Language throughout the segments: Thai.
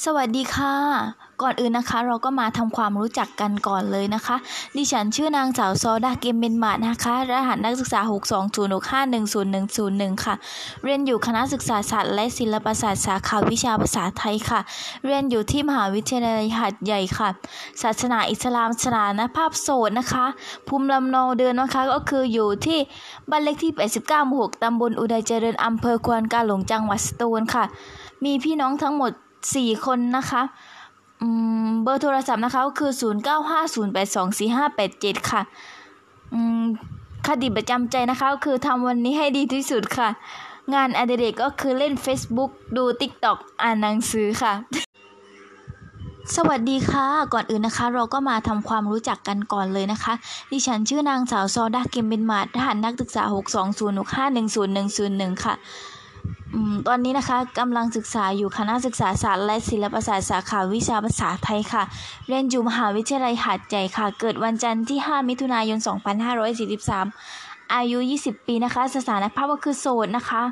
สวัสดีค่ะ ก่อนอื่นนะคะ เราก็มาทำความรู้จักกันก่อนเลยนะคะ ดิฉันชื่อนางสาวซอดาเกมเบนมาดนะคะ รหัสนักศึกษา 620651001 ค่ะ เรียนอยู่คณะศึกษาศาสตร์และศิลปศาสตร์สาขาวิชาภาษาไทยค่ะ เรียนอยู่ที่มหาวิทยาลัยหัดใหญ่ค่ะ ศาสนาอิสลามสถานภาพโสดนะคะ ภูมิลำเนาเดินนะคะ ก็คืออยู่ที่บ้านเลขที่ 89หมู่6ตำบลอุดัยเจริญอำเภอควนกาหลงจังหวัดสตูลค่ะ มีพี่น้องทั้งหมด 4 คนนะคะอืมเบอร์โทรศัพท์นะคะก็คือ 0950824587 ค่ะอืมคติประจำใจนะคะก็คือทำวันนี้ให้ดีที่สุดค่ะ งานอดิเรกก็คือเล่น Facebook ดู TikTok อ่านหนังสือค่ะ สวัสดีค่ะ ก่อนอื่นนะคะ เราก็มาทำความรู้จักกันก่อนเลยนะคะ ดิฉันชื่อนางสาวซอดาเกมเบนมาดรหัสนักศึกษา 62065100101ค่ะ ตอนนี้นะคะกำลังศึกษาอยู่คณะศึกษาศาสตร์และศิลปศาสตร์สาขาวิชาภาษาไทยค่ะ เรียนอยู่มหาวิทยาลัยหาดใหญ่ค่ะ เกิดวันจันทร์ที่ 5 มิถุนายน 2543 อายุ 20 ปีนะคะ สถานภาพก็คือโสดนะคะ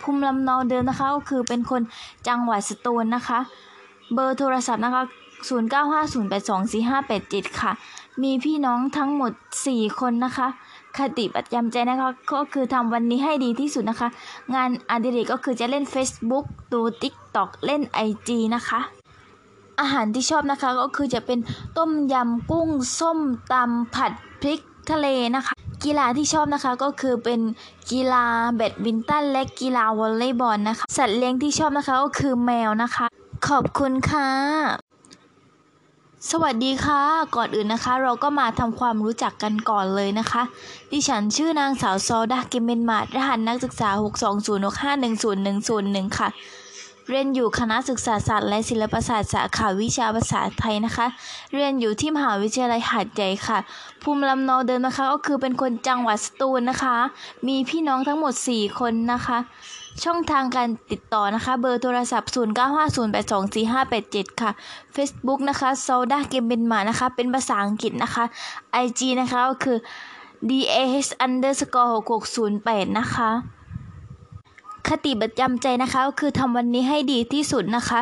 ภูมิลำเนาเดิมนะคะก็คือเป็นคนจังหวัดสตูลนะคะ เบอร์โทรศัพท์นะคะ 0950824587 ค่ะ มีพี่น้องทั้งหมด 4 คนนะคะ คติประจำใจนะคะ ก็คือทำวันนี้ให้ดีที่สุดนะคะ งานอดิเรกก็คือจะเล่น Facebook ดู TikTok เล่น IG นะคะ อาหารที่ชอบนะคะก็คือจะเป็นต้มยำกุ้งส้มตำผัดพริกทะเลนะคะ กีฬาที่ชอบนะคะก็คือเป็นกีฬาแบดมินตันและกีฬาวอลเลย์บอลนะคะ สัตว์เลี้ยงที่ชอบนะคะก็คือแมวนะคะ ขอบคุณค่ะ สวัสดีค่ะ ก่อนอื่นนะคะ เราก็มาทำความรู้จักกันก่อนเลยนะคะ ดิฉันชื่อนางสาวซอดาเกมเบนมาดรหัสนักศึกษา 62065100101 ค่ะ เรียนอยู่คณะศึกษาศาสตร์และศิลปศาสตร์สาขาวิชาภาษาไทยนะคะ เรียนอยู่ที่มหาวิทยาลัยหาดใหญ่ค่ะ ภูมิลำเนาเดิมนะคะ ก็คือเป็นคนจังหวัดสตูลนะคะ มีพี่น้องทั้งหมด 4 คนนะคะ ช่องทางการติดต่อนะคะ เบอร์โทรศัพท์ 0950824587 ค่ะ Facebook นะคะ s o d a g a m e n m a นะคะ เป็นภาษาอังกฤษนะคะ IG นะคะก็คือ dah underscore 6608 นะคะ คติประจำใจนะคะก็คือทำวันนี้ให้ดีที่สุดนะคะ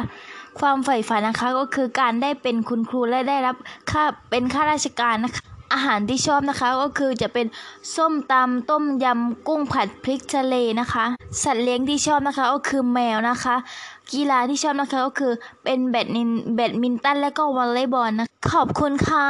ความใฝ่ฝันนะคะก็คือการได้เป็นคุณครูและได้รับค่าเป็นข้าราชการนะคะ อาหารที่ชอบนะคะก็คือจะเป็นส้มตำต้มยำกุ้งผัดพริกทะเลนะคะ สัตว์เลี้ยงที่ชอบนะคะก็คือแมวนะคะ กีฬาที่ชอบนะคะก็คือเป็นแบดมินแบดมินตันและก็วอลเลย์บอลนะขอบคุณค่ะ